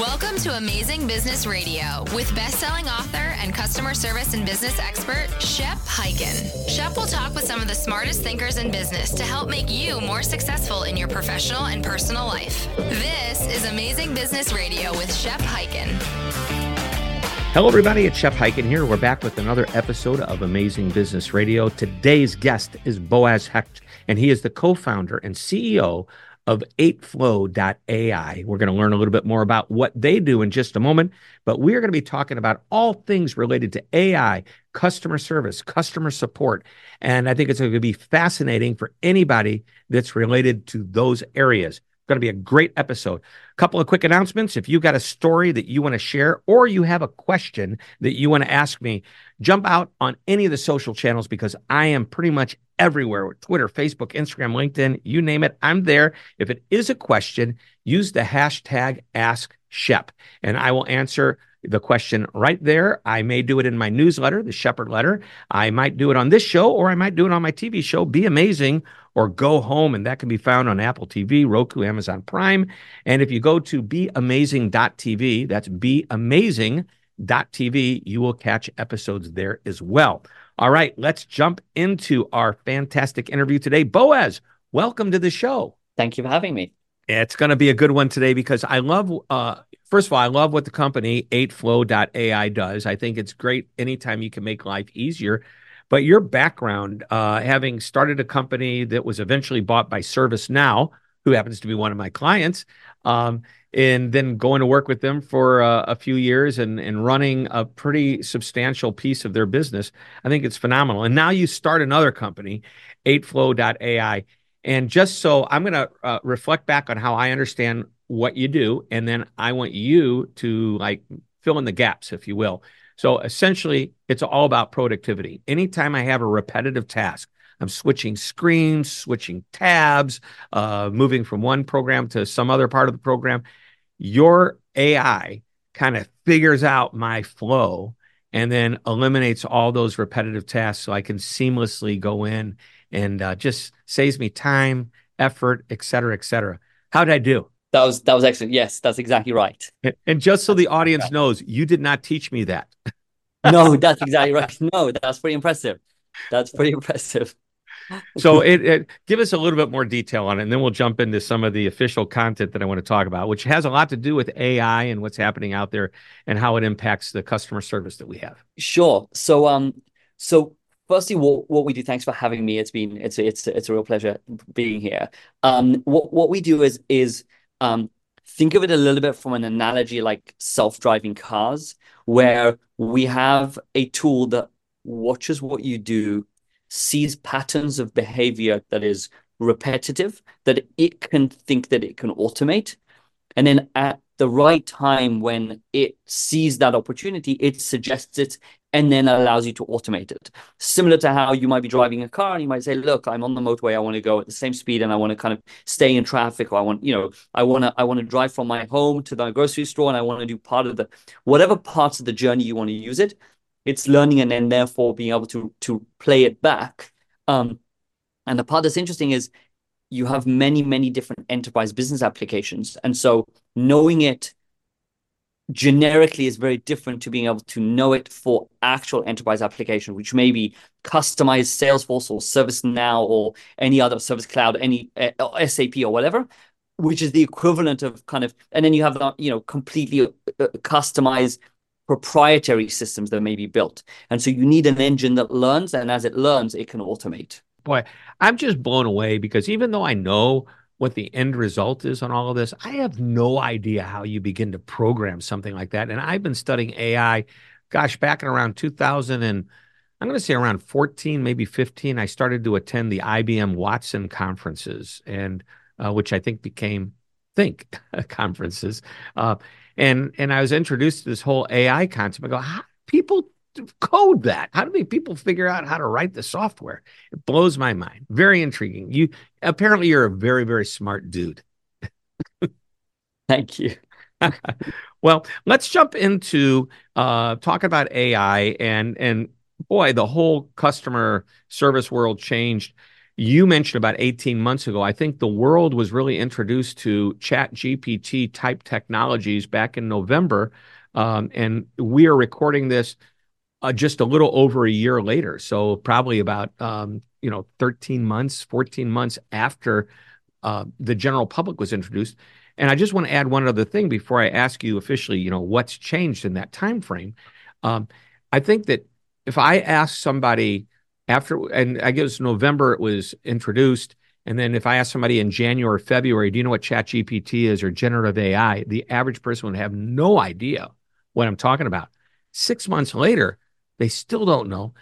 Welcome to Amazing Business Radio with best-selling author and customer service and business expert Shep Hyken. Shep will talk with some of the smartest thinkers in business to help make you more successful in your professional and personal life. This is Amazing Business Radio with Shep Hyken. Hello, everybody. It's Shep Hyken here. We're back with another episode of Amazing Business Radio. Today's guest is Boaz Hecht, and he is the co-founder and CEO of 8flow.ai. We're going to learn a little bit more about what they do in just a moment, but we are going to be talking about all things related to AI, customer service, customer support. And I think it's going to be fascinating for anybody that's related to those areas going to be a great episode. A couple of quick announcements. If you've got a story that you want to share or you have a question that you want to ask me, jump out on any of the social channels because I am pretty much everywhere Twitter, Facebook, Instagram, LinkedIn, you name it. I'm there. If it is a question, use the hashtag Ask Shep and I will answer the question right there. I may do it in my newsletter, the Shepherd Letter. I might do it on this show, or I might do it on my TV show, Be Amazing, or Go Home. And that can be found on Apple TV, Roku, Amazon Prime. And if you go to beamazing.tv, that's beamazing.tv, you will catch episodes there as well. All right, let's jump into our fantastic interview today. Boaz, welcome to the show. Thank you for having me. It's going to be a good one today because I love, uh, first of all, I love what the company 8flow.ai does. I think it's great anytime you can make life easier. But your background, uh, having started a company that was eventually bought by ServiceNow, who happens to be one of my clients, um, and then going to work with them for uh, a few years and, and running a pretty substantial piece of their business, I think it's phenomenal. And now you start another company, 8flow.ai. And just so I'm going to uh, reflect back on how I understand what you do, and then I want you to like fill in the gaps, if you will. So essentially, it's all about productivity. Anytime I have a repetitive task, I'm switching screens, switching tabs, uh, moving from one program to some other part of the program. Your AI kind of figures out my flow and then eliminates all those repetitive tasks so I can seamlessly go in and uh, just saves me time, effort, et cetera, et cetera. How did I do? That was that was excellent. Yes, that's exactly right. And, just so the audience knows, you did not teach me that. no, that's exactly right. No, that's pretty impressive. That's pretty impressive. so it, it, give us a little bit more detail on it, and then we'll jump into some of the official content that I want to talk about, which has a lot to do with AI and what's happening out there and how it impacts the customer service that we have. Sure. So um, so firstly, what, what we do, thanks for having me. It's been it's it's it's a real pleasure being here. Um, what what we do is is um, think of it a little bit from an analogy like self-driving cars, where we have a tool that watches what you do, sees patterns of behavior that is repetitive, that it can think that it can automate, and then at the right time when it sees that opportunity, it suggests it and then allows you to automate it. Similar to how you might be driving a car and you might say, look, I'm on the motorway, I want to go at the same speed and I want to kind of stay in traffic, or I want, you know, I want to I want to drive from my home to the grocery store and I want to do part of the whatever parts of the journey you want to use it. It's learning and then therefore being able to to play it back. Um, and the part that's interesting is you have many, many different enterprise business applications. And so knowing it generically is very different to being able to know it for actual enterprise application, which may be customized Salesforce or ServiceNow or any other service cloud, any uh, SAP or whatever, which is the equivalent of kind of, and then you have the, you know, completely uh, customized proprietary systems that may be built. And so you need an engine that learns, and as it learns, it can automate. Boy, I'm just blown away because even though I know what the end result is on all of this. I have no idea how you begin to program something like that. And I've been studying AI, gosh, back in around 2000 and I'm going to say around 14, maybe 15. I started to attend the IBM Watson conferences, and uh, which I think became Think conferences. Uh, and and I was introduced to this whole AI concept. I go, people code that? How do people figure out how to write the software? It blows my mind. Very intriguing. You apparently you're a very very smart dude. Thank you. well, let's jump into uh, talking about AI and and boy, the whole customer service world changed. you mentioned about 18 months ago, I think the world was really introduced to Chat GPT type technologies back in November. Um, and we are recording this uh, just a little over a year later. So probably about, um, you know, 13 months, 14 months after uh, the general public was introduced. And I just want to add one other thing before I ask you officially, you know, what's changed in that time frame. Um, I think that if I ask somebody after, and I guess November it was introduced, and then if I ask somebody in January or February, do you know what ChatGPT is or generative AI? The average person would have no idea what I'm talking about. Six months later, they still don't know.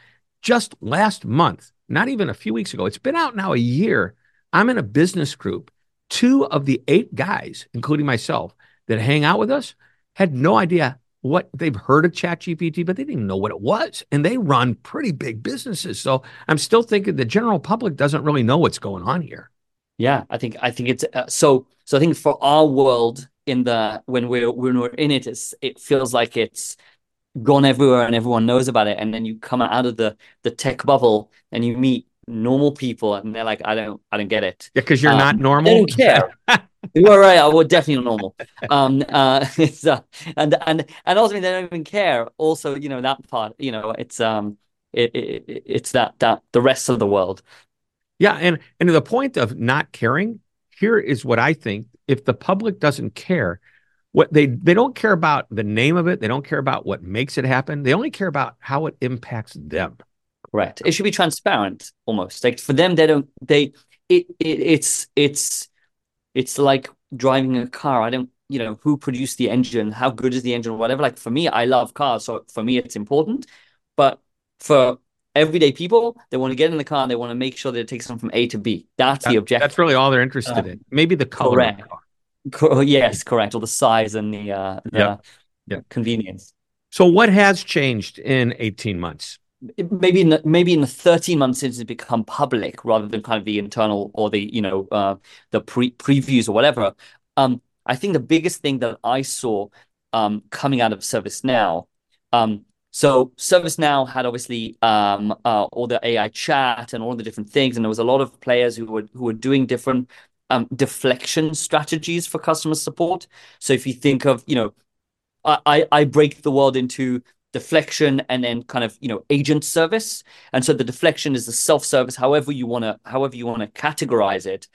Just last month, not even a few weeks ago, it's been out now a year. I'm in a business group. Two of the eight guys, including myself, that hang out with us had no idea what they've heard of ChatGPT, but they didn't even know what it was. And they run pretty big businesses. So I'm still thinking the general public doesn't really know what's going on here. Yeah, I think I think it's uh, so. So I think for our world in the when we're when we're in it, it's, it feels like it's gone everywhere and everyone knows about it. And then you come out of the the tech bubble and you meet normal people and they're like, I don't I don't get it. Yeah, because you're um, not normal. They don't care. you are right. I would definitely normal. Um, uh, it's, uh, and and and ultimately they don't even care. Also, you know that part. You know, it's um, it, it it's that that the rest of the world. Yeah, and and to the point of not caring, here is what I think: if the public doesn't care, what they they don't care about the name of it, they don't care about what makes it happen. They only care about how it impacts them. Correct. It should be transparent, almost like for them. They don't. They it, it it's it's it's like driving a car. I don't, you know, who produced the engine, how good is the engine, or whatever. Like for me, I love cars, so for me it's important. But for everyday people, they want to get in the car and they want to make sure that it takes them from A to B. That's that, the objective. That's really all they're interested uh, in. Maybe the color. Correct. Co- yes, correct. Or the size and the uh, the yep. Yep. convenience. So, what has changed in eighteen months? maybe in the, maybe in the 13 months since it's become public rather than kind of the internal or the you know uh, the pre previews or whatever um, i think the biggest thing that i saw um, coming out of servicenow um, so servicenow had obviously um, uh, all the ai chat and all the different things and there was a lot of players who were who were doing different um, deflection strategies for customer support. So if you think of you know I, I break the world into deflection and then kind of you know agent service. And so the deflection is the self-service however you want to however you want to categorize it.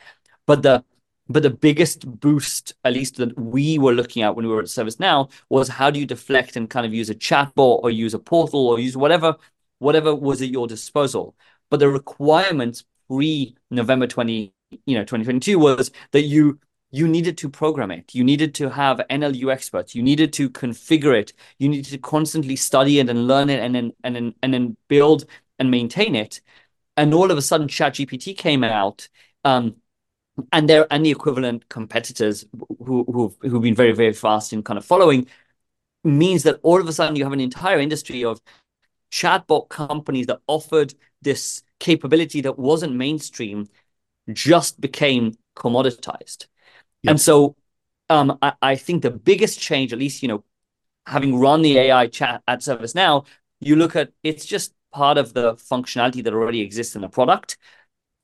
But the but the biggest boost at least that we were looking at when we were at servicenow was how do you deflect and kind of use a chatbot or use a portal or use whatever whatever was at your disposal. But the requirements pre november 20 you know 2022 was that you you needed to program it. You needed to have NLU experts. You needed to configure it. You needed to constantly study it and learn it and then and then and then build and maintain it. And all of a sudden, ChatGPT came out. Um, and there and the equivalent competitors who who've, who've been very very fast in kind of following means that all of a sudden you have an entire industry of chatbot companies that offered this capability that wasn't mainstream just became commoditized Yep. And so um, I, I think the biggest change, at least, you know, having run the AI chat at ServiceNow, you look at it's just part of the functionality that already exists in the product.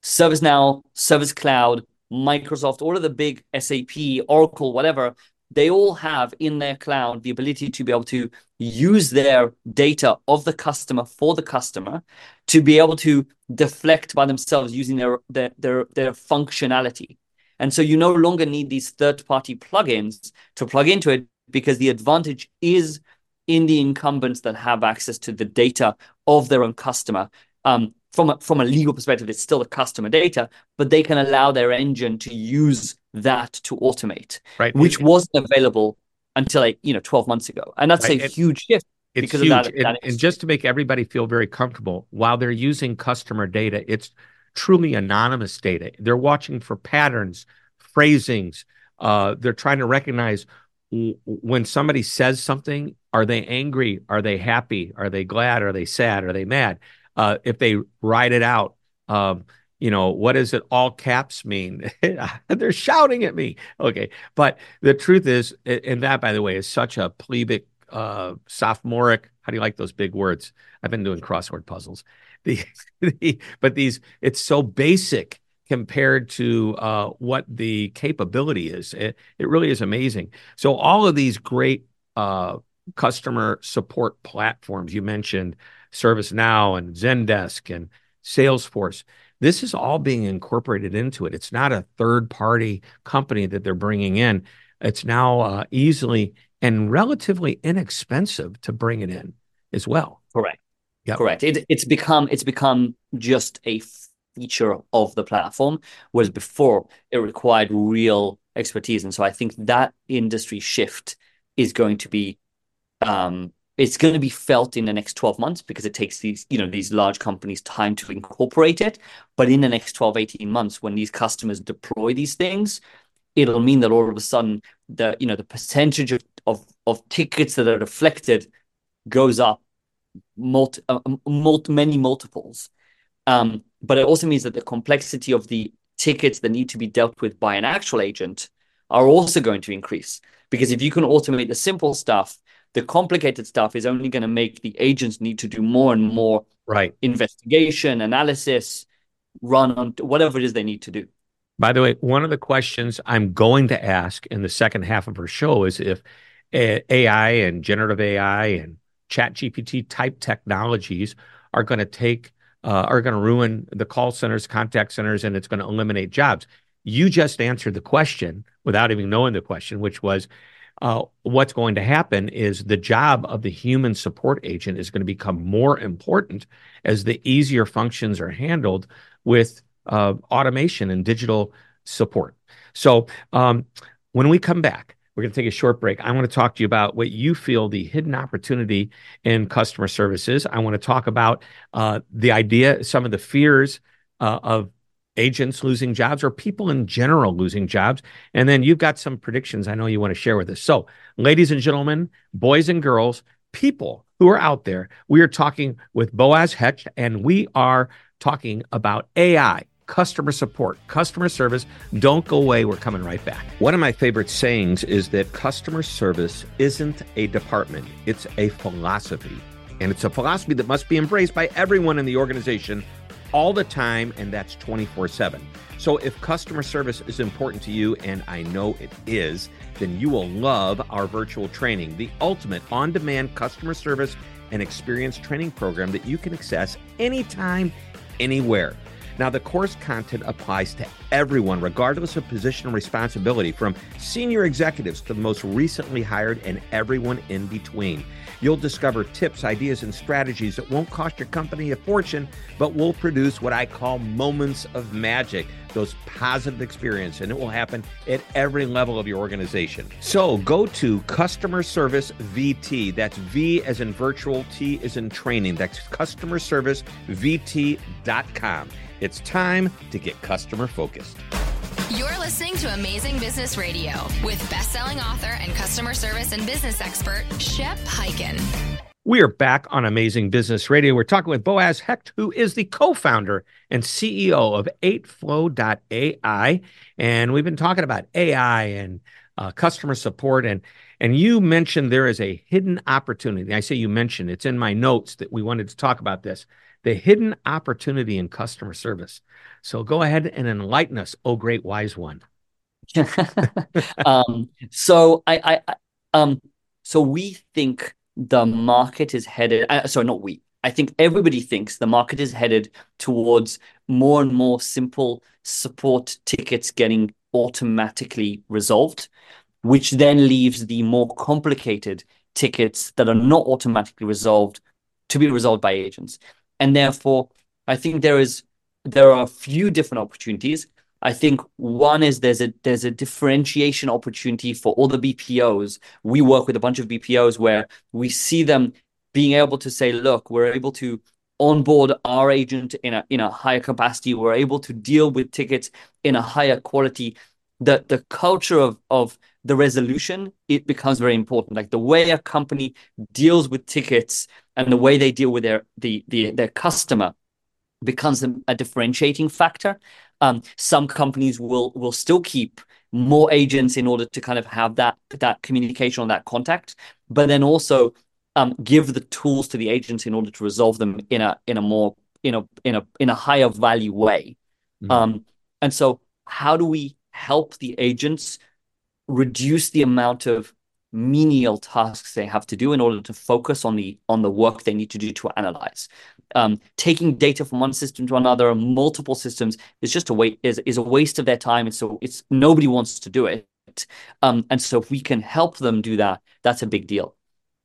ServiceNow, Service Cloud, Microsoft, all of the big SAP, Oracle, whatever, they all have in their cloud the ability to be able to use their data of the customer for the customer to be able to deflect by themselves using their their their, their functionality. And so you no longer need these third party plugins to plug into it because the advantage is in the incumbents that have access to the data of their own customer. Um, from a, from a legal perspective, it's still the customer data, but they can allow their engine to use that to automate, right? Which wasn't available until like you know 12 months ago, and that's right. a it, huge shift. It's because huge, of that, and, that and just to make everybody feel very comfortable, while they're using customer data, it's truly anonymous data. They're watching for patterns, phrasings. Uh, they're trying to recognize when somebody says something. Are they angry? Are they happy? Are they glad? Are they sad? Are they mad? Uh, if they write it out, um, you know, what does it all caps mean? they're shouting at me. Okay. But the truth is, and that, by the way, is such a plebic uh, sophomoric. How do you like those big words? I've been doing crossword puzzles. The, the but these it's so basic compared to uh, what the capability is. It, it really is amazing. So all of these great uh, customer support platforms you mentioned, ServiceNow and Zendesk and Salesforce. This is all being incorporated into it. It's not a third party company that they're bringing in. It's now uh, easily and relatively inexpensive to bring it in as well. Correct. Yep. Correct. It, it's become it's become just a feature of the platform, whereas before it required real expertise. And so I think that industry shift is going to be um, it's going to be felt in the next 12 months because it takes these you know these large companies time to incorporate it. But in the next 12 18 months when these customers deploy these things it'll mean that all of a sudden the you know the percentage of of, of tickets that are deflected goes up multi, uh, multi many multiples. Um, but it also means that the complexity of the tickets that need to be dealt with by an actual agent are also going to increase. Because if you can automate the simple stuff the complicated stuff is only going to make the agents need to do more and more right. investigation analysis run on whatever it is they need to do. By the way one of the questions i'm going to ask in the second half of our show is if ai and generative ai and chat gpt type technologies are going to take uh, are going to ruin the call centers contact centers and it's going to eliminate jobs. You just answered the question without even knowing the question which was uh, what's going to happen is the job of the human support agent is going to become more important as the easier functions are handled with uh, automation and digital support. So um, when we come back, we're going to take a short break. I want to talk to you about what you feel the hidden opportunity in customer services. I want to talk about uh, the idea, some of the fears uh, of agents losing jobs or people in general losing jobs. And then you've got some predictions I know you want to share with us. So, ladies and gentlemen, boys and girls, people who are out there, we are talking with Boaz Hecht and we are talking about AI. Customer support, customer service. Don't go away. We're coming right back. One of my favorite sayings is that customer service isn't a department, it's a philosophy. And it's a philosophy that must be embraced by everyone in the organization all the time, and that's 24 7. So if customer service is important to you, and I know it is, then you will love our virtual training, the ultimate on demand customer service and experience training program that you can access anytime, anywhere. Now, the course content applies to everyone, regardless of position and responsibility, from senior executives to the most recently hired and everyone in between. You'll discover tips, ideas, and strategies that won't cost your company a fortune, but will produce what I call moments of magic, those positive experiences, and it will happen at every level of your organization. So go to Customer Service VT. That's V as in virtual, T as in training. That's customer service customerservicevt.com. It's time to get customer focused. Listening to Amazing Business Radio with best-selling author and customer service and business expert Shep Hyken. We are back on Amazing Business Radio. We're talking with Boaz Hecht, who is the co-founder and CEO of 8flow.ai, and we've been talking about AI and uh, customer support and and you mentioned there is a hidden opportunity. I say you mentioned it's in my notes that we wanted to talk about this the hidden opportunity in customer service. So go ahead and enlighten us, oh great wise one. um, so I, I, um, so we think the market is headed. Uh, sorry, not we. I think everybody thinks the market is headed towards more and more simple support tickets getting automatically resolved, which then leaves the more complicated tickets that are not automatically resolved to be resolved by agents and therefore I think there is there are a few different opportunities. I think one is there's a there's a differentiation opportunity for all the BPOs. We work with a bunch of BPOs where we see them being able to say, look, we're able to onboard our agent in a in a higher capacity. We're able to deal with tickets in a higher quality. The the culture of of the resolution it becomes very important. Like the way a company deals with tickets and the way they deal with their the, the their customer becomes a, differentiating factor. Um, some companies will will still keep more agents in order to kind of have that that communication or that contact. but then also um, give the tools to the agents in order to resolve them in a in a more in a in a in a higher value way. Mm-hmm. Um, and so, how do we help the agents reduce the amount of menial tasks they have to do in order to focus on the on the work they need to do to analyze. Um, taking data from one system to another, multiple systems, is just a waste is, is a waste of their time. And so it's nobody wants to do it. Um, and so if we can help them do that, that's a big deal.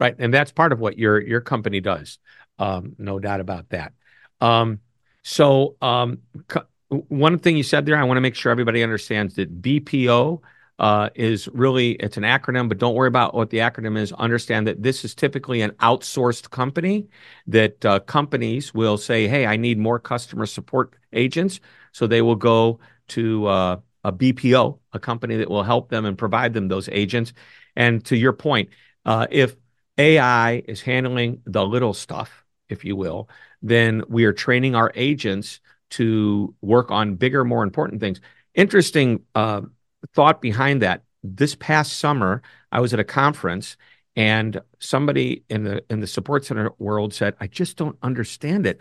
Right, and that's part of what your your company does. Um, no doubt about that. Um, so um, one thing you said there, I want to make sure everybody understands that BPO uh, is really it's an acronym, but don't worry about what the acronym is. Understand that this is typically an outsourced company. That uh, companies will say, "Hey, I need more customer support agents," so they will go to uh, a BPO, a company that will help them and provide them those agents. And to your point, uh, if AI is handling the little stuff, if you will, then we are training our agents to work on bigger, more important things. Interesting uh, thought behind that. This past summer, I was at a conference and somebody in the in the support center world said, "I just don't understand it."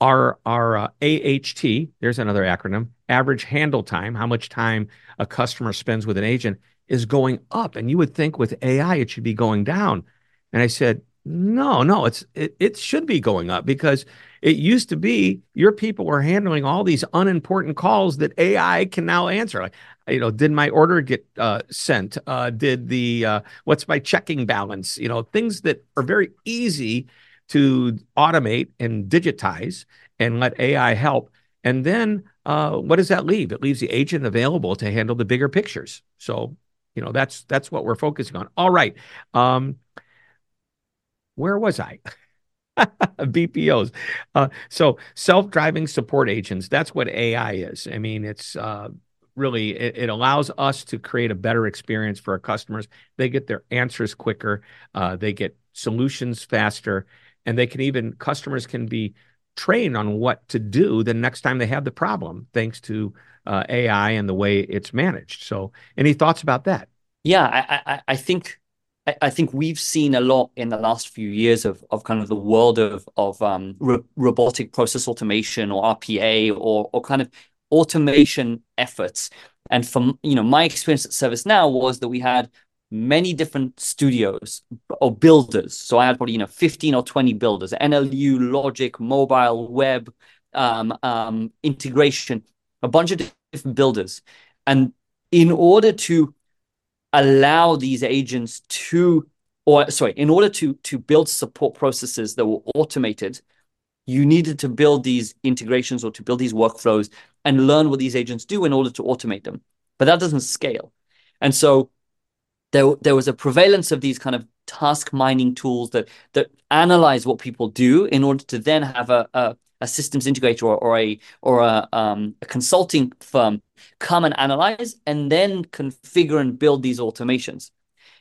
Our our uh, AHT, there's another acronym, average handle time, how much time a customer spends with an agent is going up, and you would think with AI it should be going down. And I said, "No, no, it's it, it should be going up because it used to be your people were handling all these unimportant calls that AI can now answer. Like, you know, did my order get uh, sent? Uh, did the uh, what's my checking balance? You know, things that are very easy to automate and digitize and let AI help. And then uh, what does that leave? It leaves the agent available to handle the bigger pictures. So, you know, that's that's what we're focusing on. All right. Um, where was I? BPOs. Uh, so self-driving support agents. That's what AI is. I mean, it's uh, really it, it, allows us to create a better experience for our customers. They get their answers quicker. Uh, they get solutions faster, and they can even customers can be trained on what to do the next time they have the problem, thanks to uh, AI and the way it's managed. So, any thoughts about that? Yeah, I, I, I think I, think we've seen a lot in the last few years of of kind of the world of of um, robotic process automation or RPA or or kind of automation efforts. And from you know my experience at ServiceNow was that we had many different studios or builders. So I had probably you know 15 or 20 builders, NLU, Logic, mobile, web, um, um, integration, a bunch of different builders. And in order to allow these agents to or sorry in order to to build support processes that were automated you needed to build these integrations or to build these workflows and learn what these agents do in order to automate them. But that doesn't scale. And so there, there was a prevalence of these kind of task mining tools that that analyze what people do in order to then have a, a, a systems integrator or, or a or a, um, a consulting firm come and analyze and then configure and build these automations.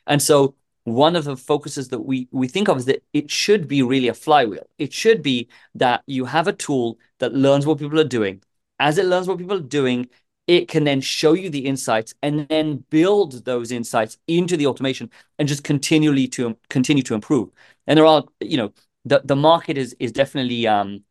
And so one of the focuses that we we think of is that it should be really a flywheel. It should be that you have a tool that learns what people are doing. As it learns what people are doing, it can then show you the insights and then build those insights into the automation and just continually to continue to improve. And there are, you know, the, the market is is definitely um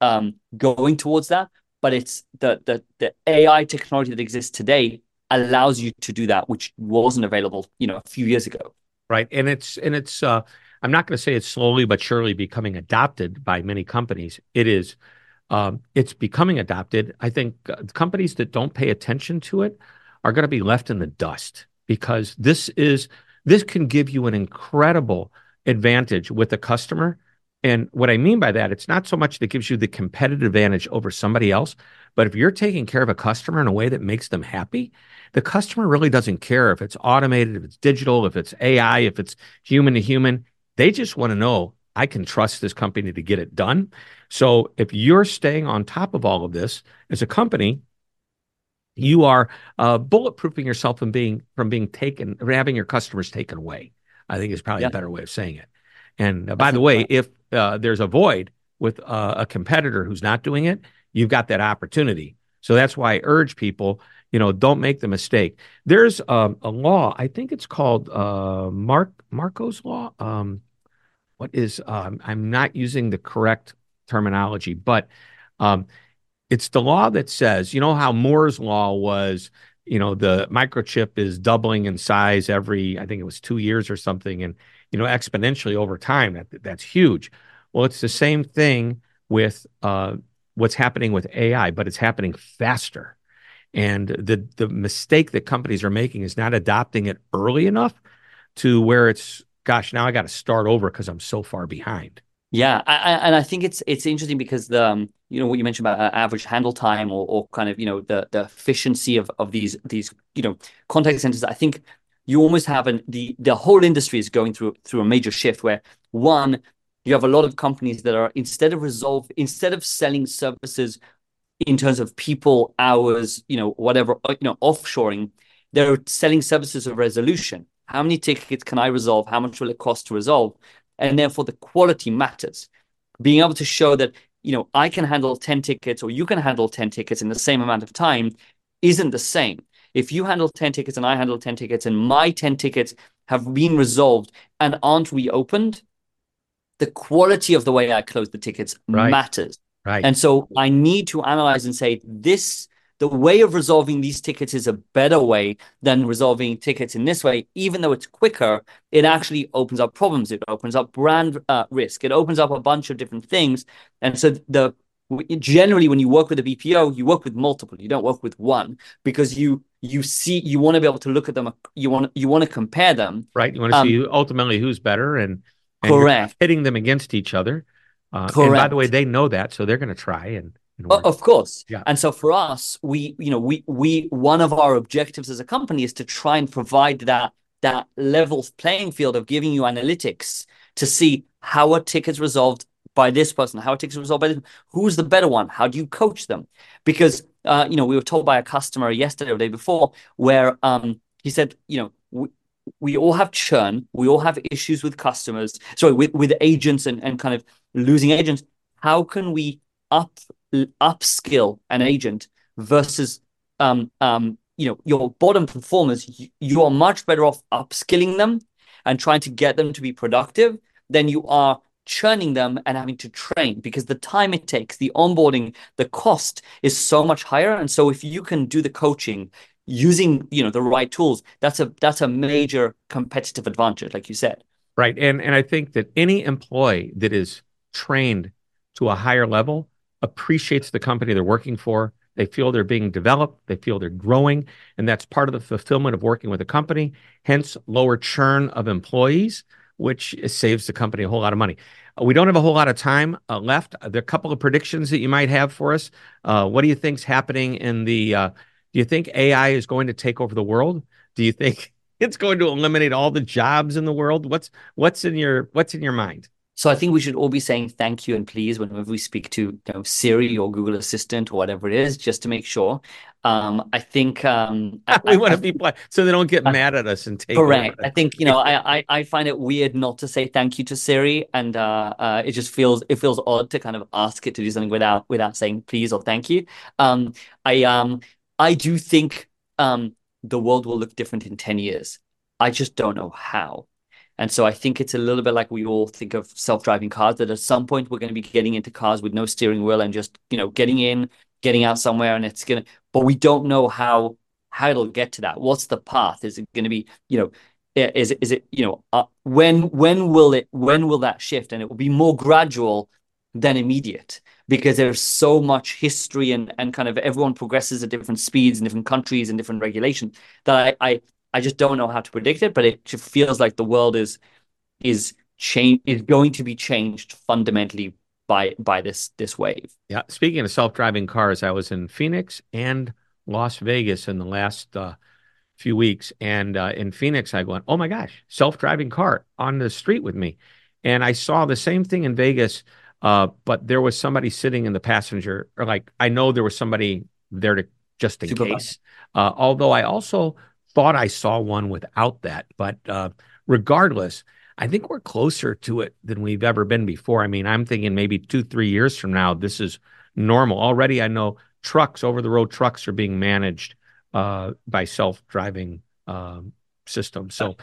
um going towards that, but it's the the the AI technology that exists today allows you to do that, which wasn't available, you know, a few years ago. Right. And it's and it's uh I'm not going to say it's slowly but surely becoming adopted by many companies. It is um, it's becoming adopted. I think uh, companies that don't pay attention to it are going to be left in the dust because this is this can give you an incredible advantage with the customer. And what I mean by that, it's not so much that gives you the competitive advantage over somebody else, but if you're taking care of a customer in a way that makes them happy, the customer really doesn't care if it's automated, if it's digital, if it's AI, if it's human to human. They just want to know I can trust this company to get it done. So if you're staying on top of all of this as a company, you are uh, bulletproofing yourself from being from being taken, from having your customers taken away. I think is probably yeah. a better way of saying it. And uh, by the way, if uh, there's a void with uh, a competitor who's not doing it, you've got that opportunity. So that's why I urge people, you know, don't make the mistake. There's um, a law, I think it's called uh, Mark Marco's law. Um, what is um, I'm not using the correct terminology, but um, it's the law that says, you know, how Moore's law was, you know, the microchip is doubling in size every, I think it was two years or something, and you know, exponentially over time. That that's huge. Well, it's the same thing with uh, what's happening with AI, but it's happening faster. And the the mistake that companies are making is not adopting it early enough to where it's gosh, now I got to start over because I'm so far behind. Yeah, I, I, and I think it's it's interesting because the um, you know what you mentioned about uh, average handle time or, or kind of you know the the efficiency of of these these you know contact centers. I think you almost have an the the whole industry is going through through a major shift where one you have a lot of companies that are instead of resolve instead of selling services in terms of people hours you know whatever uh, you know offshoring they're selling services of resolution. How many tickets can i resolve? How much will it cost to resolve? And therefore the quality matters. Being able to show that you know i can handle 10 tickets or you can handle 10 tickets in the same amount of time isn't the same if you handle 10 tickets and i handle 10 tickets and my 10 tickets have been resolved and aren't reopened the quality of the way i close the tickets right. matters right and so i need to analyze and say this the way of resolving these tickets is a better way than resolving tickets in this way. Even though it's quicker, it actually opens up problems. It opens up brand uh, risk. It opens up a bunch of different things. And so the generally when you work with a BPO, you work with multiple. You don't work with one because you you see you want to be able to look at them. You want you want to compare them. Right. You want to um, see ultimately who's better and, and correct hitting them against each other. Uh, correct. And by the way, they know that, so they're going to try and of course. Yeah. And so for us, we, you know, we we one of our objectives as a company is to try and provide that that level playing field of giving you analytics to see how a ticket's resolved by this person, how a ticket's resolved by this, who's the better one, how do you coach them? Because uh, you know, we were told by a customer yesterday or day before where um he said, you know, we, we all have churn, we all have issues with customers, sorry, with, with agents and, and kind of losing agents. How can we up upskill an agent versus um, um, you know your bottom performers you, you are much better off upskilling them and trying to get them to be productive than you are churning them and having to train because the time it takes the onboarding the cost is so much higher. And so if you can do the coaching using you know the right tools that's a that's a major competitive advantage like you said. Right. And and i think that any employee that is trained to a higher level appreciates the company they're working for. They feel they're being developed, they feel they're growing, and that's part of the fulfillment of working with a company, hence lower churn of employees, which saves the company a whole lot of money. Uh, we don't have a whole lot of time uh, left. There are a couple of predictions that you might have for us. Uh, what do you think's happening in the? Uh, do you think AI is going to take over the world? Do you think it's going to eliminate all the jobs in the world? What's what's in your what's in your mind? So I think we should all be saying thank you and please whenever we speak to you know, Siri or Google Assistant or whatever it is, just to make sure. Um, I think um, we want to be polite so they don't get mad at us and take. Correct. I think you know I, I, I find it weird not to say thank you to Siri, and uh, uh, it just feels it feels odd to kind of ask it to do something without without saying please or thank you. Um, I um I do think um the world will look different in ten years. I just don't know how. And so I think it's a little bit like we all think of self-driving cars that at some point we're going to be getting into cars with no steering wheel and just, you know, getting in, getting out somewhere and it's going to, but we don't know how, how it'll get to that. What's the path? Is it going to be, you know, is is it, you know, uh, when, when will it, when will that shift? And it will be more gradual than immediate because there's so much history and, and kind of everyone progresses at different speeds in different countries and different regulations that I, I I just don't know how to predict it, but it feels like the world is is change is going to be changed fundamentally by by this this wave. Yeah. Speaking of self-driving cars, I was in Phoenix and Las Vegas in the last uh, few weeks, and uh, in Phoenix, I went, "Oh my gosh, self-driving car on the street with me," and I saw the same thing in Vegas, uh, but there was somebody sitting in the passenger, or like I know there was somebody there to just in Super case. Uh, although I also thought I saw one without that. But uh, regardless, I think we're closer to it than we've ever been before. I mean, I'm thinking maybe two, three years from now, this is normal. Already, I know trucks, over the road trucks, are being managed uh, by self-driving um, systems. So,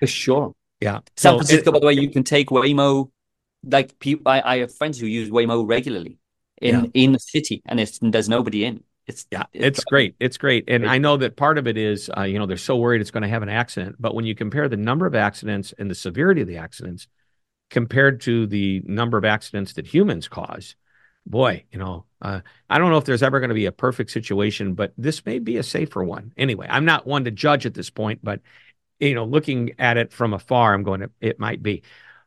for sure, yeah. San Francisco, it- by the way, you can take Waymo. Like people, I, I have friends who use Waymo regularly in Yeah. in the city, and it's there's nobody in. It's Yeah, it's great. It's great. And I know that part of it is, uh, you know, they're so worried it's going to have an accident. But when you compare the number of accidents and the severity of the accidents compared to the number of accidents that humans cause, boy, you know, uh, I don't know if there's ever going to be a perfect situation, but this may be a safer one. Anyway, I'm not one to judge at this point, but, you know, looking at it from afar, I'm going to, it might be.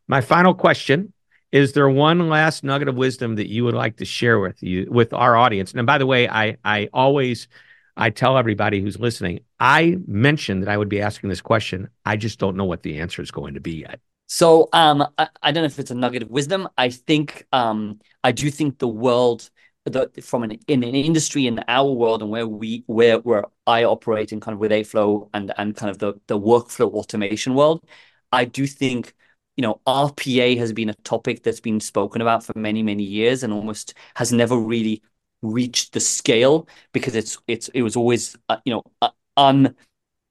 My final question is there one last nugget of wisdom that you would like to share with you with our audience? And by the way i i always i tell everybody who's listening i mentioned that i would be asking this question. I just don't know what the answer is going to be yet. So um, I, I don't know if it's a nugget of wisdom. I think um, I do think the world, the from an in an industry in our world and where we where where I operate in kind of with 8flow and and kind of the the workflow automation world, I do think you know RPA has been a topic that's been spoken about for many many years and almost has never really reached the scale because it's it's it was always uh, you know uh, un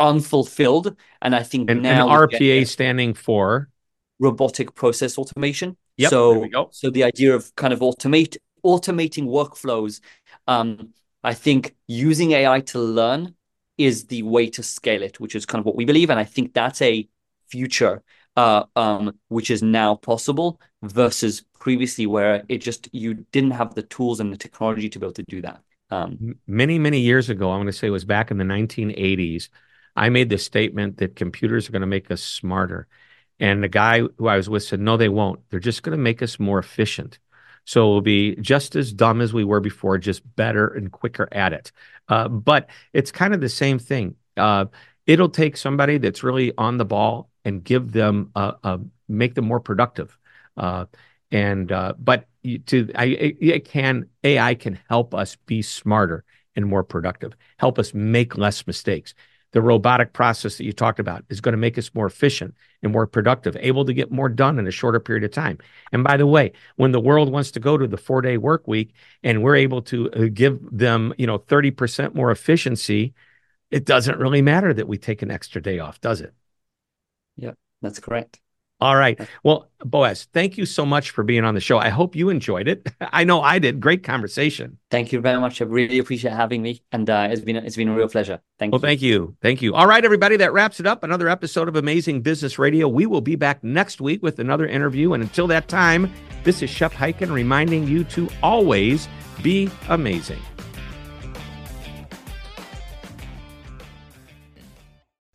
unfulfilled and I think and, now and rpa standing for robotic process automation. Yep, so, there we go. so the idea of kind of automate automating workflows, um, I think using AI to learn is the way to scale it, which is kind of what we believe, and I think that's a future uh, um, which is now possible versus previously where it just you didn't have the tools and the technology to be able to do that. Um, many many years ago i'm going to say it was back in the 1980s i made the statement that computers are going to make us smarter. And the guy who i was with said no they won't. They're just going to make us more efficient. So we'll be just as dumb as we were before just better and quicker at it. Uh, but it's kind of the same thing. Uh, it'll take somebody that's really on the ball and give them a, a make them more productive uh, and uh, but to I it, it can AI can help us be smarter and more productive, help us make less mistakes. The robotic process that you talked about is going to make us more efficient and more productive, able to get more done in a shorter period of time. And by the way, when the world wants to go to the four day work week and we're able to uh, give them, you know, 30% more efficiency, it doesn't really matter that we take an extra day off, does it? Yeah, that's correct. All right. Well, Boaz, thank you so much for being on the show. I hope you enjoyed it. I know I did. Great conversation. Thank you very much. I really appreciate having me, and uh, it's been it's been a real pleasure. Thank Well, you. thank you. Thank you. All right, everybody. That wraps it up. Another episode of Amazing Business Radio. We will be back next week with another interview. And until that time, this is Shep Hyken reminding you to always be amazing.